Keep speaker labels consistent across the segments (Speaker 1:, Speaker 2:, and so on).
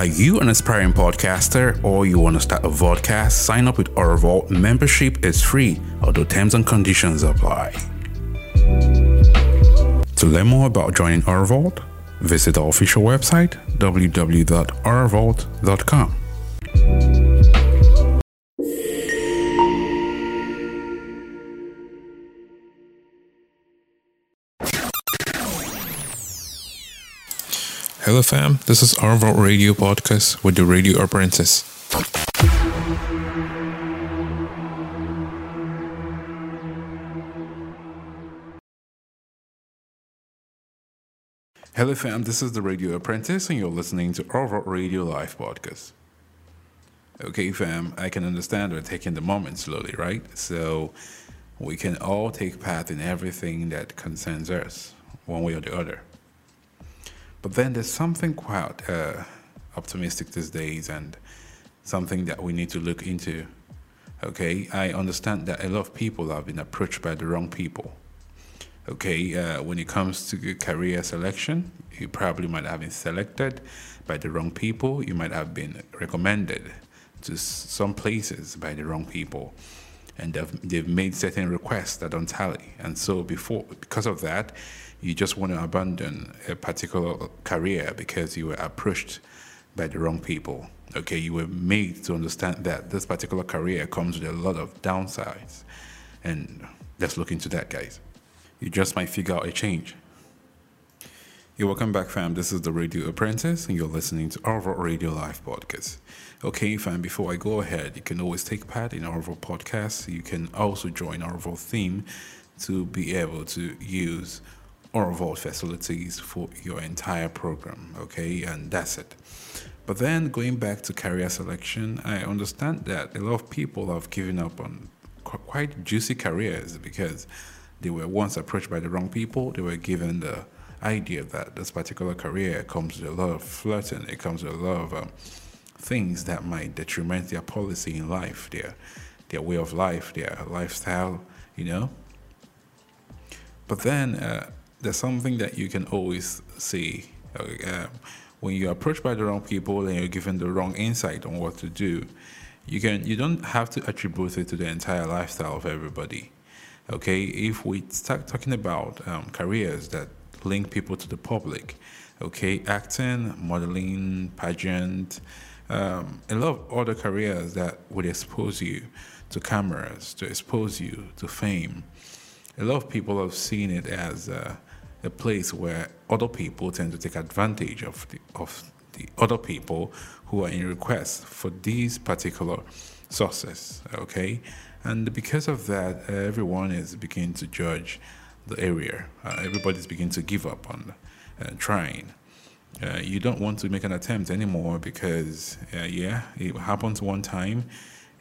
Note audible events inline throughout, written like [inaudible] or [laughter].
Speaker 1: Are you an aspiring podcaster or you want to start a vodcast? Sign up with our Vault. Membership is free, although terms and conditions apply. To learn more about joining our Vault, visit our official website www.orvault.com.
Speaker 2: Hello, fam. This is Orvault Radio Podcast with the Radio Apprentice.
Speaker 1: Hello, fam. This is the Radio Apprentice, and you're listening to Orvault Radio Live Podcast. Okay, fam, I can understand we're taking the moment slowly, right? So we can all take part in everything that concerns us, one way or the other. But then there's something quite uh, optimistic these days and something that we need to look into. Okay, I understand that a lot of people have been approached by the wrong people. Okay, uh, when it comes to career selection, you probably might have been selected by the wrong people. You might have been recommended to some places by the wrong people and they've, they've made certain requests that don't tally. And so before, because of that, you just want to abandon a particular career because you were approached by the wrong people. Okay, you were made to understand that this particular career comes with a lot of downsides. And let's look into that, guys. You just might figure out a change. You're welcome back, fam. This is the Radio Apprentice, and you're listening to our Radio Live podcast. Okay, fam, before I go ahead, you can always take part in our podcast. You can also join our theme to be able to use our vault facilities for your entire program. Okay, and that's it. But then going back to career selection, I understand that a lot of people have given up on quite juicy careers because they were once approached by the wrong people. They were given the idea that this particular career comes with a lot of flirting, it comes with a lot of um, things that might detriment their policy in life, their their way of life, their lifestyle, you know. But then uh, there's something that you can always see uh, when you're approached by the wrong people and you're given the wrong insight on what to do. You can you don't have to attribute it to the entire lifestyle of everybody. Okay, if we start talking about um, careers that link people to the public. Okay, acting, modeling, pageant, um, a lot of other careers that would expose you to cameras, to expose you to fame. A lot of people have seen it as a, a place where other people tend to take advantage of the, of the other people who are in request for these particular sources. Okay, and because of that, everyone is beginning to judge the area. Uh, everybody's beginning to give up on uh, trying. Uh, you don't want to make an attempt anymore because, uh, yeah, it happens one time.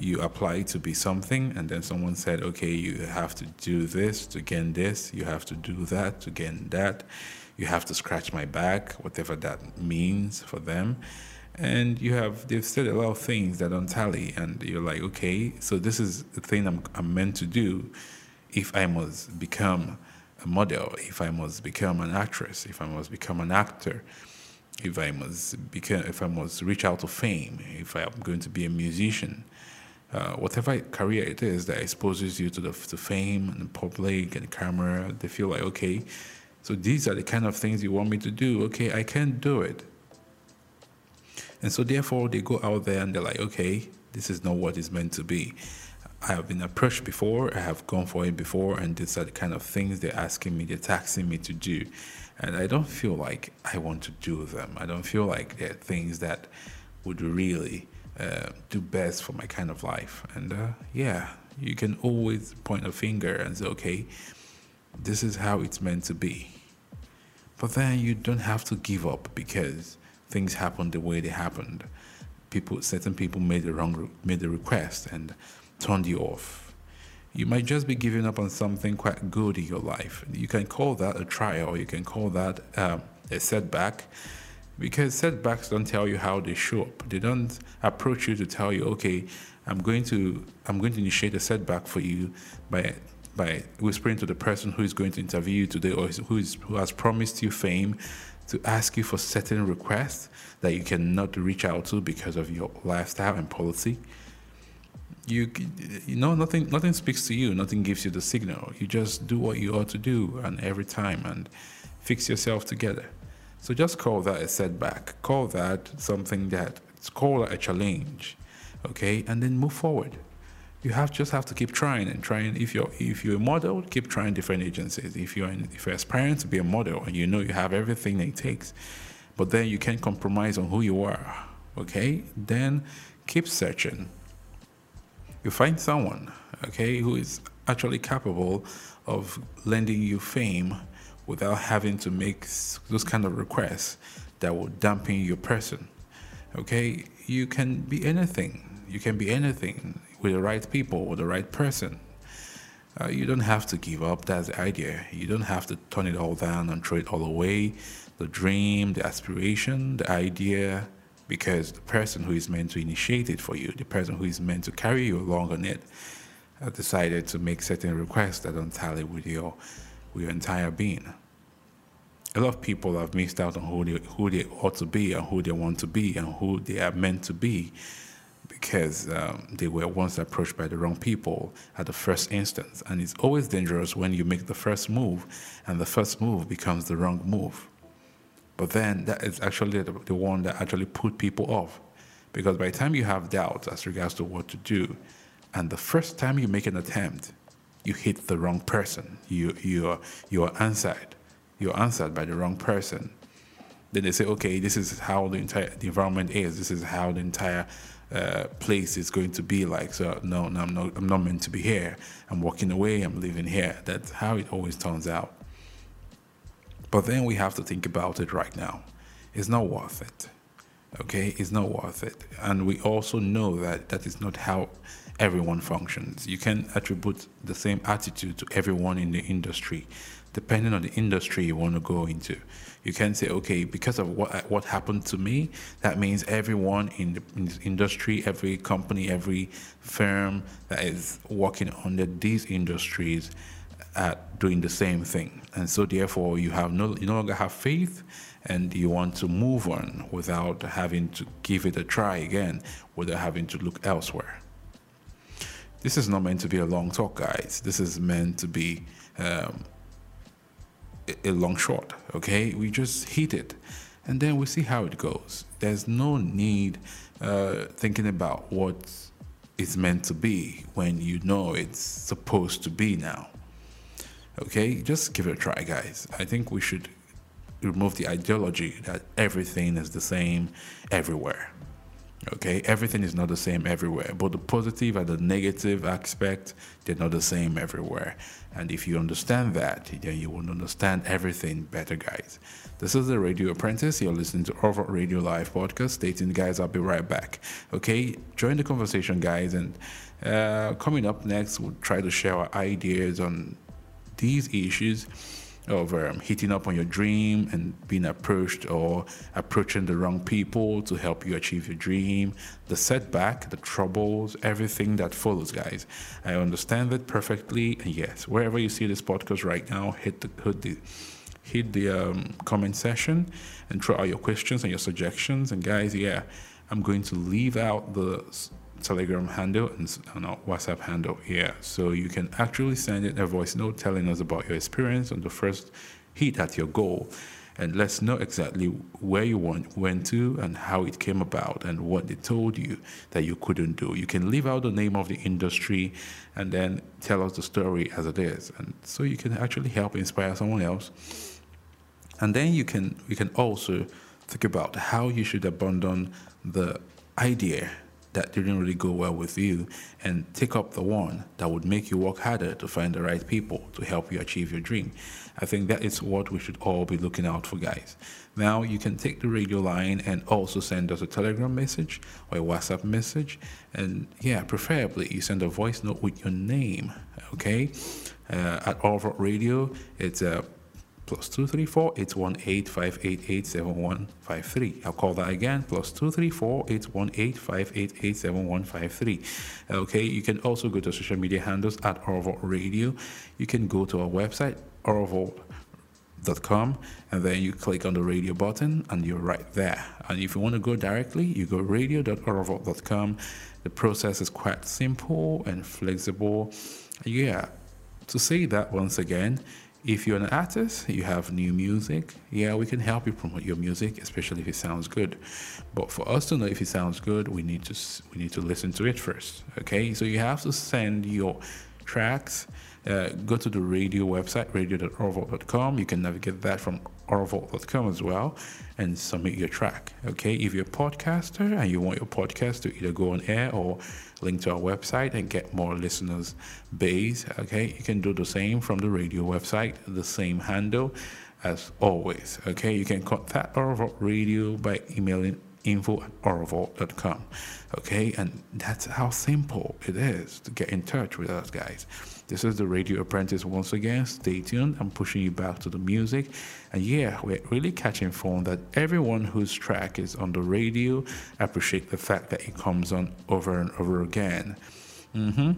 Speaker 1: You apply to be something, and then someone said, okay, you have to do this to gain this, you have to do that to gain that, you have to scratch my back, whatever that means for them. And you have, they've said a lot of things that don't tally, and you're like, okay, so this is the thing I'm, I'm meant to do if I must become a model, if I must become an actress, if I must become an actor, if I must become, if I must reach out to fame, if I am going to be a musician, uh, whatever career it is that exposes you to the fame and the public and the camera, they feel like okay, so these are the kind of things you want me to do. Okay, I can't do it, and so therefore they go out there and they're like, okay, this is not what it's meant to be. I have been approached before, I have gone for it before, and these are the kind of things they're asking me, they're taxing me to do. And I don't feel like I want to do them. I don't feel like they're things that would really uh, do best for my kind of life. And uh, yeah, you can always point a finger and say, okay, this is how it's meant to be. But then you don't have to give up because things happened the way they happened. People, certain people made the wrong, made the request, and turned you off. You might just be giving up on something quite good in your life. You can call that a trial, you can call that um, a setback, because setbacks don't tell you how they show up. They don't approach you to tell you, okay, I'm going to I'm going to initiate a setback for you by by whispering to the person who is going to interview you today or who is who has promised you fame to ask you for certain requests that you cannot reach out to because of your lifestyle and policy. You, you know, nothing, nothing speaks to you. Nothing gives you the signal. You just do what you ought to do, and every time, and fix yourself together. So just call that a setback. Call that something that it's called a challenge, okay, and then move forward. You have just have to keep trying and trying. If you're if you're a model, keep trying different agencies. If you're in, if you're aspiring to be a model and you know you have everything it takes, but then you can't compromise on who you are, okay, then keep searching. You find someone, okay, who is actually capable of lending you fame without having to make those kind of requests that will dampen your person. Okay, you can be anything. You can be anything with the right people, with the right person. Uh, you don't have to give up. That's the idea. You don't have to turn it all down and throw it all away. The dream, the aspiration, the idea, because the person who is meant to initiate it for you, the person who is meant to carry you along on it, uh, decided to make certain requests that don't tally with your with your entire being. A lot of people have missed out on who they, who they ought to be and who they want to be and who they are meant to be because um, they were once approached by the wrong people at the first instance. And it's always dangerous when you make the first move and the first move becomes the wrong move. But then that is actually the, the one that actually put people off. Because by the time you have doubts as regards to what to do, and the first time you make an attempt, you hit the wrong person. You you are you are answered. You're answered by the wrong person. Then they say, okay, this is how the entire the environment is. This is how the entire uh, place is going to be like. So no, no, I'm not. I'm not meant to be here. I'm walking away. I'm living here. That's how it always turns out. But then we have to think about it right now. It's not worth it. Okay, it's not worth it. And we also know that that is not how everyone functions. You can attribute the same attitude to everyone in the industry, depending on the industry you want to go into. You can say, okay, because of what what happened to me, that means everyone in the, in industry, every company, every firm that is working under these industries are doing the same thing, and so therefore you have no you no longer have faith and you want to move on without having to give it a try again, without having to look elsewhere. This is not meant to be a long talk, guys. This is meant to be um, a long shot, okay? We just hit it and then we see how it goes. There's no need uh, thinking about what it's meant to be when you know it's supposed to be now. Okay, just give it a try, guys. I think we should remove the ideology that everything is the same everywhere. Okay, everything is not the same everywhere, but the positive and the negative aspect, they're not the same everywhere. And if you understand that, then you will understand everything better, guys. This is the Radio Apprentice. You're listening to Over Radio Live podcast. Stay tuned, guys. I'll be right back. Okay, join the conversation, guys. And uh, coming up next, we'll try to share our ideas on these issues of um, hitting up on your dream and being approached or approaching the wrong people to help you achieve your dream, the setback, the troubles, everything that follows, guys. I understand it perfectly. And yes, wherever you see this podcast right now, hit the, hit the, hit the um, comment section and throw out your questions and your suggestions. And guys, yeah, I'm going to leave out the Telegram handle and, our WhatsApp handle here. So you can actually send in a voice note telling us about your experience on the first hit at your goal. And let's know exactly where you went, went to and how it came about and what they told you that you couldn't do. You can leave out the name of the industry and then tell us the story as it is. And so you can actually help inspire someone else. And then you can you can also think about how you should abandon the idea that didn't really go well with you and take up the one that would make you work harder to find the right people to help you achieve your dream. I think that is what we should all be looking out for, guys. Now, you can take the radio line and also send us a Telegram message or a WhatsApp message. And yeah, preferably you send a voice note with your name, okay? Uh, at Over Radio, it's a uh, plus 234 818 588 7153. I'll call that again plus 234 818 588 7153. Okay, you can also go to social media handles at Orville Radio. You can go to our website, Orville com and then you click on the radio button and you're right there and if you want to go directly you go radio.orville.com the process is quite simple and flexible yeah to say that once again if you're an artist you have new music yeah we can help you promote your music especially if it sounds good. But for us to know if it sounds good we need to we need to listen to it first okay? So you have to send your tracks uh, go to the radio website, radio.orville.com. You can navigate that from orville.com as well and submit your track. Okay, if you're a podcaster and you want your podcast to either go on air or link to our website and get more listeners base, okay, you can do the same from the radio website, the same handle as always. Okay, you can contact Orville Radio by emailing info at orville.com. Okay, and that's how simple it is to get in touch with us, guys. This is the Radio Apprentice once again. Stay tuned. I'm pushing you back to the music. And yeah, we're really catching fun that everyone whose track is on the radio appreciate the fact that it comes on over and over again. Mm-hmm.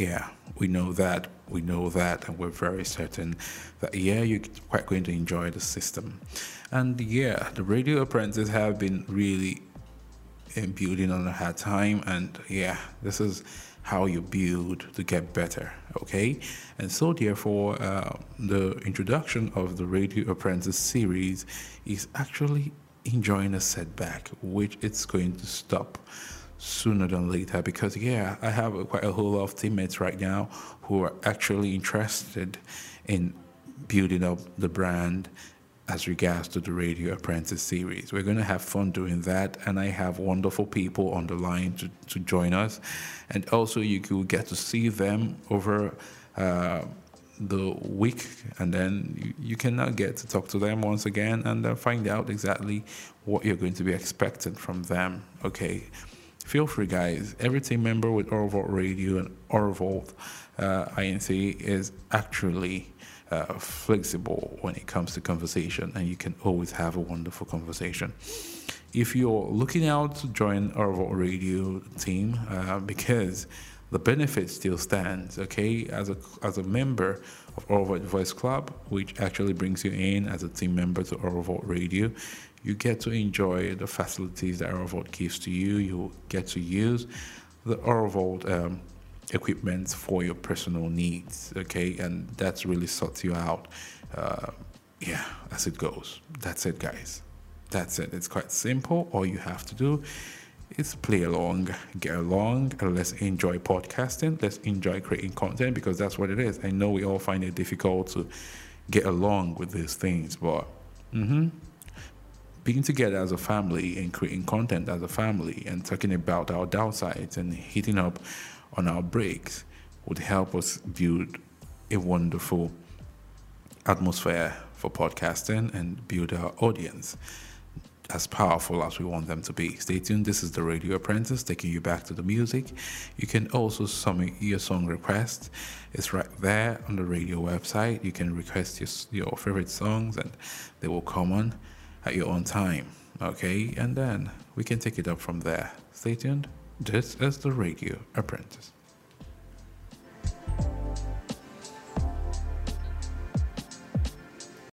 Speaker 1: Yeah, we know that. We know that, and we're very certain that yeah, you're quite going to enjoy the system. And yeah, the Radio apprentices have been really building on a hard time, and yeah, this is how you build to get better. Okay, and so therefore, uh, the introduction of the Radio Apprentice series is actually enjoying a setback, which it's going to stop sooner than later because yeah i have a, quite a whole lot of teammates right now who are actually interested in building up the brand as regards to the Radio Apprentice series. We're going to have fun doing that, and I have wonderful people on the line to, to join us. And also, you will get to see them over uh, the week, and then you, you can now get to talk to them once again and uh, find out exactly what you're going to be expecting from them. Okay. Feel free, guys. Every team member with Orvault Radio and Orvault uh, INC is actually uh, flexible when it comes to conversation, and you can always have a wonderful conversation. If you're looking out to join our radio team, uh, [laughs] because the benefit still stands, okay? As a as a member of Voice Club, which actually brings you in as a team member to Orville Radio, you get to enjoy the facilities that Orville gives to you. You get to use the Orville um, equipment for your personal needs, okay? And that's really sorts you out. Uh, yeah, as it goes. That's it, guys. That's it. It's quite simple. All you have to do is play along, get along, and let's enjoy podcasting. Let's enjoy creating content because that's what it is. I know we all find it difficult to get along with these things, but mm-hmm, being together as a family and creating content as a family and talking about our downsides and hitting up on our breaks would help us build a wonderful atmosphere for podcasting and build our audience as powerful as we want them to be. Stay tuned. This is the Radio Apprentice taking you back to the music. You can also submit your song request. It's right there on the radio website. You can request your, your favorite songs and they will come on at your own time. Okay, and then we can take it up from there. Stay tuned. This is the Radio Apprentice.